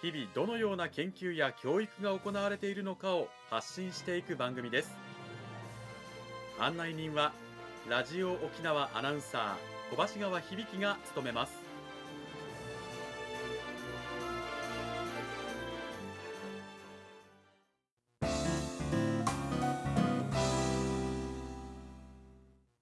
日々どのような研究や教育が行われているのかを発信していく番組です。案内人はラジオ沖縄アナウンサー小橋川響が務めます。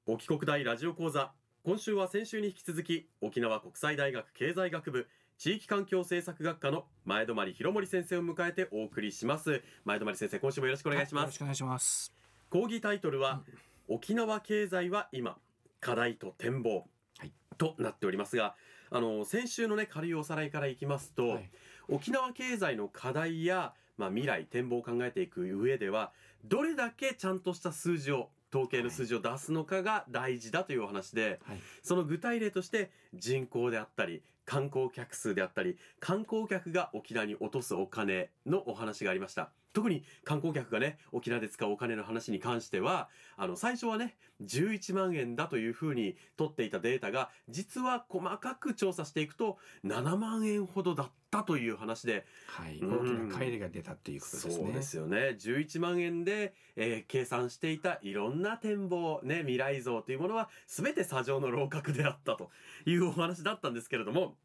沖国大ラジオ講座。今週は先週に引き続き沖縄国際大学経済学部地域環境政策学科の前泊博森先生を迎えてお送りします。前泊先生今週もよろしくお願いします、よろしくお願いします。講義タイトルは、うん、沖縄経済は今課題と展望、はい、となっておりますがあの先週のね軽いおさらいからいきますと、はい、沖縄経済の課題やまあ、未来展望を考えていく上ではどれだけちゃんとした数字を統計の数字を出すのかが大事だというお話で、はい、その具体例として人口であったり観光客数であったり観光客が沖縄に落とすお金のお話がありました特に観光客がね沖縄で使うお金の話に関してはあの最初はね11万円だというふうに取っていたデータが実は細かく調査していくと7万円ほどだったという話で、はい、大きな乖離が出たということですね。そうですよね11万円で、えー、計算していたいろんな展望、ね、未来像というものは全て砂上の楼閣であったというお話だったんですけれども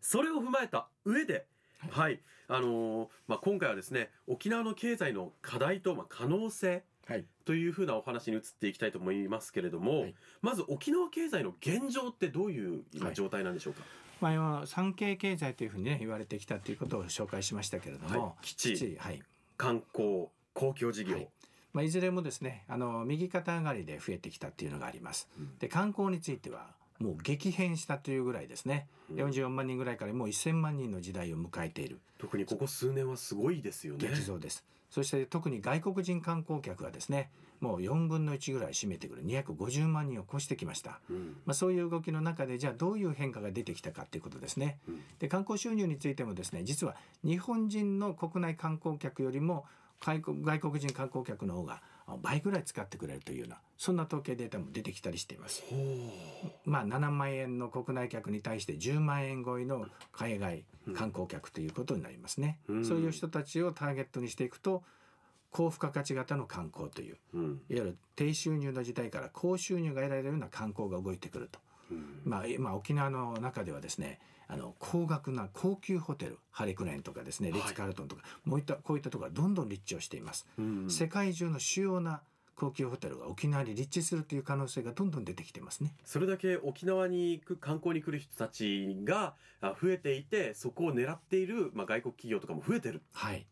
それを踏まえた上ではい、あのー、まあ、今回はですね沖縄の経済の課題と、まあ、可能性というふうなお話に移っていきたいと思いますけれども、はい、まず沖縄経済の現状ってどういう今状態なんでしょうか、はい、まあ、産経経済というふうにね言われてきたということを紹介しましたけれども、はい、基地、はい、観光公共事業、まあ、いずれもですねあの右肩上がりで増えてきたっていうのがあります。うん、で観光についてはもう激変したというぐらいですね、うん、44万人ぐらいからもう1000万人の時代を迎えている。特にここ数年はすごいですよね。激増です。そして特に外国人観光客がですねもう4分の1ぐらい占めてくる。250万人を超してきました、うん、まあ、そういう動きの中でじゃあどういう変化が出てきたかということですね、うん、で観光収入についてもですね実は日本人の国内観光客よりも外国人観光客の方が倍ぐらい使ってくれるというようなそんな統計データも出てきたりしています。まあ7万円の国内客に対して10万円超えの海外観光客ということになりますね。うん、そういう人たちをターゲットにしていくと高付加価値型の観光という、うん、いわゆる低収入の時代から高収入が得られるような観光が動いてくると。うん、まあ、今沖縄の中ではですねあの高額な高級ホテルハリクレンとかですねリッツ・カールトンとか、はい、もういったこういったところがどんどん立地をしています、うん。うん、世界中の主要な高級ホテルが沖縄に立地するという可能性がどんどん出てきてますね。それだけ沖縄に行く観光に来る人たちが増えていてそこを狙っている、まあ、外国企業とかも増えてる。はい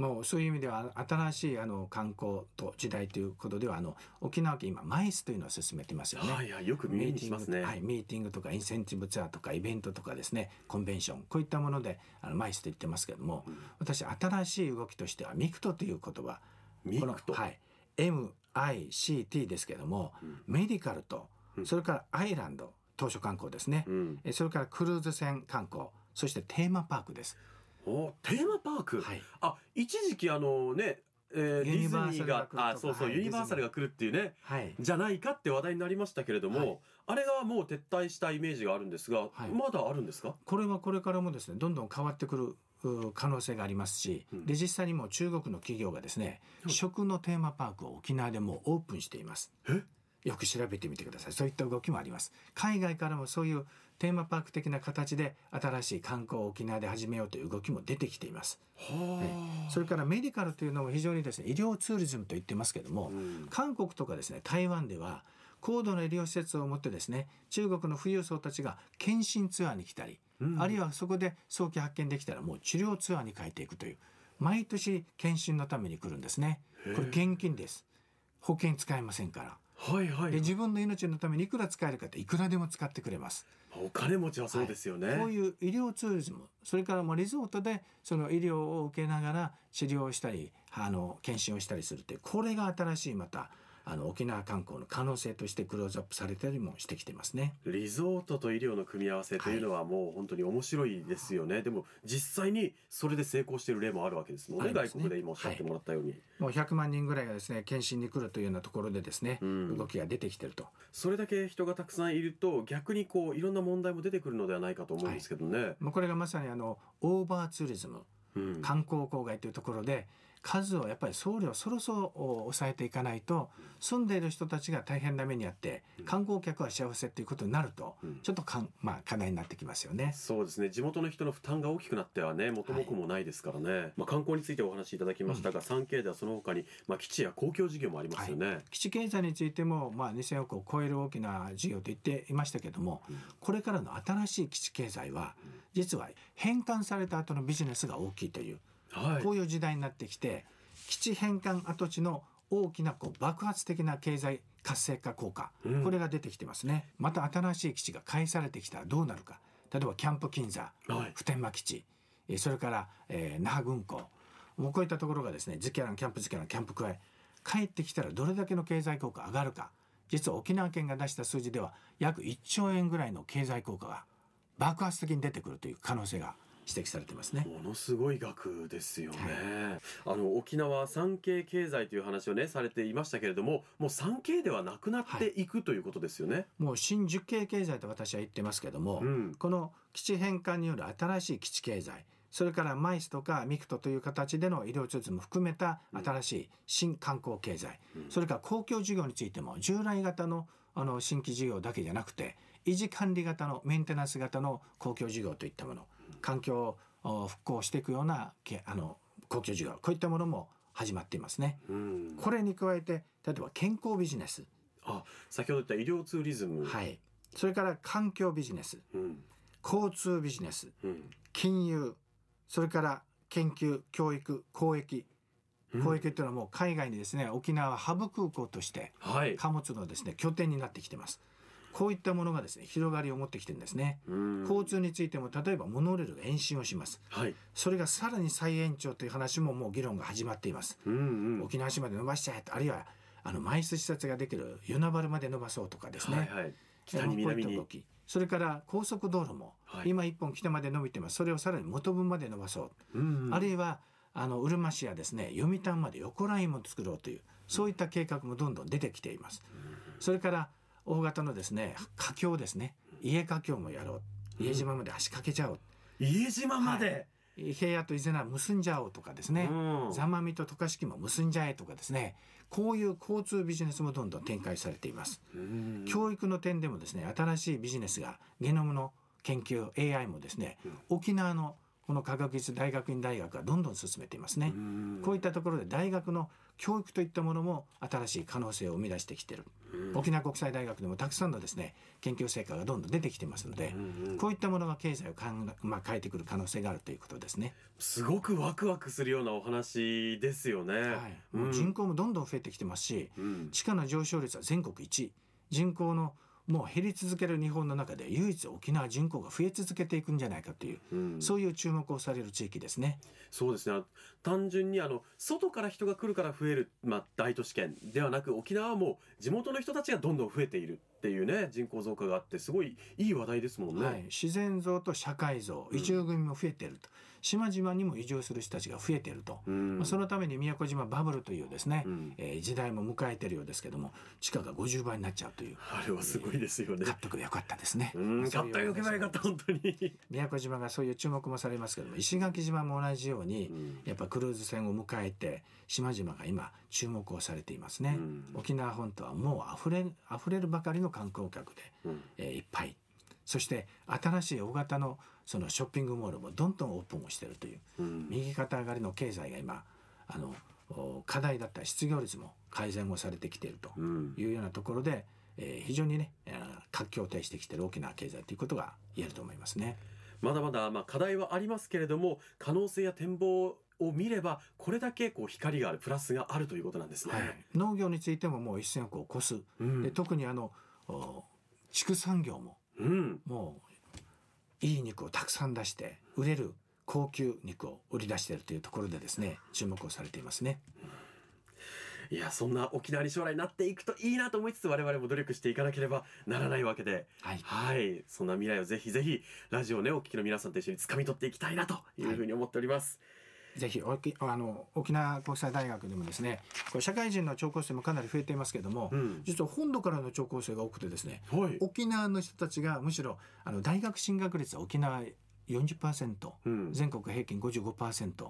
もうそういう意味では新しいあの観光と時代ということではあの沖縄県今 MICE というのを進めてますよね。はいはい、よく耳にしますね。はい、ミーティングとかインセンティブツアーとかイベントとかですねコンベンションこういったものであの MICE と言ってますけども、うん、私新しい動きとしては MICT という言葉 MICT？はい MICT ですけども、うん、メディカルとそれからアイランド当初観光ですね、うん、それからクルーズ船観光そしてテーマパークです。おテーマパーク、はい、あ一時期あのねえー、ディズニーがあそうそう、はい、ユニバーサルが来るっていうね、はい、じゃないかって話題になりましたけれども、はい、あれがもう撤退したイメージがあるんですが、まだあるんですか？これはこれからもですねどんどん変わってくる可能性がありますし、うん、で実際にも中国の企業がですね、食のテーマパークを沖縄でもオープンしています。よく調べてみてくださいそういった動きもあります海外からもそういうテーマパーク的な形で新しい観光を沖縄で始めようという動きも出てきています。はい、それからメディカルというのも非常にですね医療ツーリズムと言ってますけども、うん、韓国とかですね台湾では高度な医療施設を持ってですね中国の富裕層たちが検診ツアーに来たり、うん、あるいはそこで早期発見できたらもう治療ツアーに変えていくという毎年検診のために来るんですね。これ現金です。保険使えませんから。はいはい、で自分の命のためにいくら使えるかっていくらでも使ってくれます。お金持ちはそうですよね、はい、こういう医療ツーリズムそれからもうリゾートでその医療を受けながら治療したりあの検診をしたりするってこれが新しいまたあの沖縄観光の可能性としてクローズアップされたりもしてきてますね。リゾートと医療の組み合わせというのはもう本当に面白いですよね、はい、でも実際にそれで成功している例もあるわけですもんね、ね、外国で今おっしゃってもらったように、はい、もう100万人ぐらいがですね検診に来るというようなところでですね、うん、動きが出てきてると。それだけ人がたくさんいると逆にこういろんな問題も出てくるのではないかと思うんですけどね、はい、もうこれがまさにあのオーバーツーリズム、うん、観光郊外というところで数をやっぱり総量そろそろ抑えていかないと住んでいる人たちが大変な目にあって観光客は幸せっていうことになるとちょっとかん、まあ、課題になってきますよね。そうですね。地元の人の負担が大きくなってはね元も子もないですからね、はい、まあ、観光についてお話しいただきましたが、うん、3K ではその他に、まあ、基地や公共事業もありますよね、はい、基地経済についても、まあ、2000億を超える大きな事業と言っていましたけども、うん、これからの新しい基地経済は実は返還された後のビジネスが大きいという、はい、こういう時代になってきて基地返還跡地の大きなこう爆発的な経済活性化効果、うん、これが出てきてますね。また新しい基地が返されてきたらどうなるか。例えばキャンプ金座、はい、普天間基地それから、えー、那覇軍港。こういったところがですねズキャランキャンプズキャランキャンプクワイ帰ってきたらどれだけの経済効果上がるか。実は沖縄県が出した数字では約1兆円ぐらいの経済効果が爆発的に出てくるという可能性が指摘されてますね。ものすごい額ですよね、はい、あの沖縄産経経済という話をねされていましたけれどももう産経ではなくなってい。くということですよね、もう新十景経済と私は言ってますけども、うん、この基地返還による新しい基地経済それから MICE とか MICT という形での医療ツーも含めた新しい新観光経済、うん、それから公共事業についても従来型のあの新規事業だけじゃなくて維持管理型のメンテナンス型の公共事業といったもの環境を復興していくようなあの公共事業こういったものも始まっていますね。これに加えて例えば健康ビジネス。あ先ほど言った医療ツーリズム。はい。それから環境ビジネス、うん、交通ビジネス、うん、金融。それから研究教育交易交易っていうのはもう海外にですね沖縄ハブ空港として貨物のですね、拠点になってきてます。こういったものがですね広がりを持ってきてるんですね。交通についても例えばモノレールが延伸をします、はい、それがさらに再延長という話ももう議論が始まっています、うんうん、沖縄市まで伸ばしちゃえとあるいはあの枚数視察ができる与那原まで伸ばそうとかですね、はいはい、北に南に。それから高速道路も、はい、今一本北まで伸びてます。それをさらに元分まで伸ばそう、うんうん、あるいはあのうるま市やですね読谷まで横ラインも作ろうというそういった計画もどんどん出てきています。それから大型のですね華僑ですね。家華僑もやろう。家島まで足掛けちゃおう、家島まで、はい、平野と伊是名結んじゃおうとかですね、座間味と渡嘉敷も結んじゃえとかですね。こういう交通ビジネスもどんどん展開されています。教育の点でもですね新しいビジネスがゲノムの研究 AI もですね、沖縄のこの科学技術大学院大学がどんどん進めていますね。こういったところで大学の教育といったものも新しい可能性を生み出してきてる。沖縄国際大学でもたくさんのですね研究成果がどんどん出てきてますので、こういったものが経済をかん、まあ、変えてくる可能性があるということですね。すごくワクワクするようなお話ですよね。はい、もう人口もどんどん増えてきてますし、うん、地価の上昇率は全国一人口のもう減り続ける日本の中で唯一沖縄人口が増え続けていくんじゃないかという、うん、そういう注目をされる地域ですね。そうですね単純にあの外から人が来るから増える、まあ、大都市圏ではなく沖縄はもう地元の人たちがどんどん増えているっていうね人口増加があってすごいいい話題ですもんね。はい、自然増と社会増移住組も増えていると。うん島々にも移住する人たちが増えていると、まあ、そのために宮古島バブルというですね、うん、えー、時代も迎えてるようですけども地価が50倍になっちゃうというあれはすごいですよね、買っとくよかったですね。買っとよけばよかった本当に。宮古島がそういう注目もされますけども石垣島も同じように、うん、やっぱクルーズ船を迎えて島々が今注目をされていますね、うん、沖縄本島はもう溢れ溢れるばかりの観光客で、うん、えー、いっぱい。そして新しい大型のそのショッピングモールもどんどんオープンをしているという、うん、右肩上がりの経済が今あの課題だった失業率も改善をされてきているというようなところで、うん、えー、非常にね活況を呈してきている大きな経済ということが言えると思いますね。まだまだまあ課題はありますけれども可能性や展望を見ればこれだけこう光があるプラスがあるということなんですね。はい、農業についてももう一線をこう越す、うん、で特にあの畜産業も、うん、もういい肉をたくさん出して売れる高級肉を売り出しているというところでですね注目をされていますね。いやそんな沖縄に将来なっていくといいなと思いつつ我々も努力していかなければならないわけで、はい、はい、そんな未来をぜひぜひラジオねお聞きの皆さんと一緒に掴み取っていきたいなというふうに思っております。はいぜひあの沖縄国際大学でもですねこれ社会人の聴講生もかなり増えていますけれども、うん、実は本土からの聴講生が多くてですね、はい、沖縄の人たちがむしろあの大学進学率は沖縄40%、うん、全国平均55%。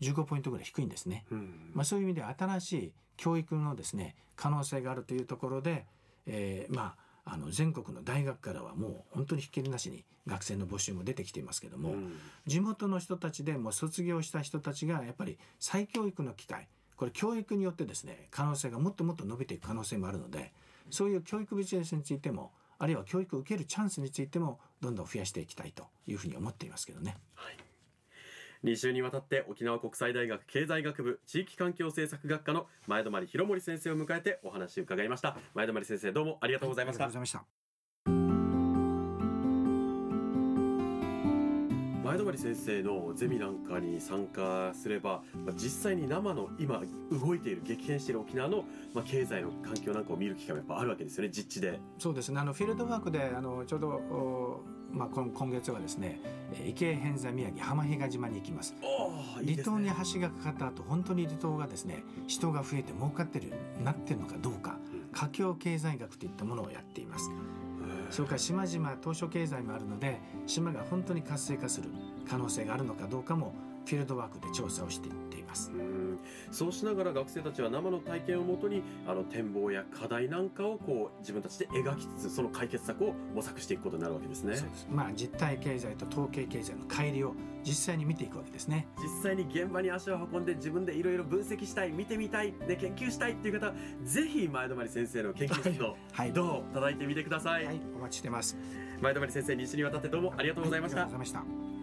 15ポイントぐらい低いんですね、うん、まあ、そういう意味で新しい教育のですね可能性があるというところで、えー、まああの全国の大学からはもう本当にひっきりなしに学生の募集も出てきていますけども、うん、地元の人たちでも卒業した人たちがやっぱり再教育の機会これ教育によってですね可能性がもっともっと伸びていく可能性もあるのでそういう教育ビジネスについてもあるいは教育を受けるチャンスについてもどんどん増やしていきたいというふうに思っていますけどね。はい2週にわたって沖縄国際大学経済学部地域環境政策学科の前泊博森先生を迎えてお話を伺いました。前泊先生どうもありがとうございました、はい、前泊先生のゼミなんかに参加すれば、まあ、実際に生の今動いている激変している沖縄の、まあ、経済の環境なんかを見る機会もやっぱあるわけですよね実地で。そうですね。あのフィールドワークであのちょうどまあ、今今月はですね池江偏座宮城浜比嘉島に行きます。離島に橋がかかった後本当に離島がですね人が増えて儲かってるなってるのかどうか華僑経済学といったものをやっています。それから島々島嶼経済もあるので島が本当に活性化する可能性があるのかどうかもフィールドワークで調査をしていっています。そうしながら学生たちは生の体験をもとにあの展望や課題なんかをこう自分たちで描きつつその解決策を模索していくことになるわけですね。まあ実体経済と統計経済の乖離を実際に見ていくわけですね。実際に現場に足を運んで自分でいろいろ分析したい見てみたいで研究したいっていう方ぜひ前泊先生の研究室のドアを叩いてみてください。はい、お待ちしてます。前泊先生に一緒にわたってどうもありがとうございました。ありがとうございました。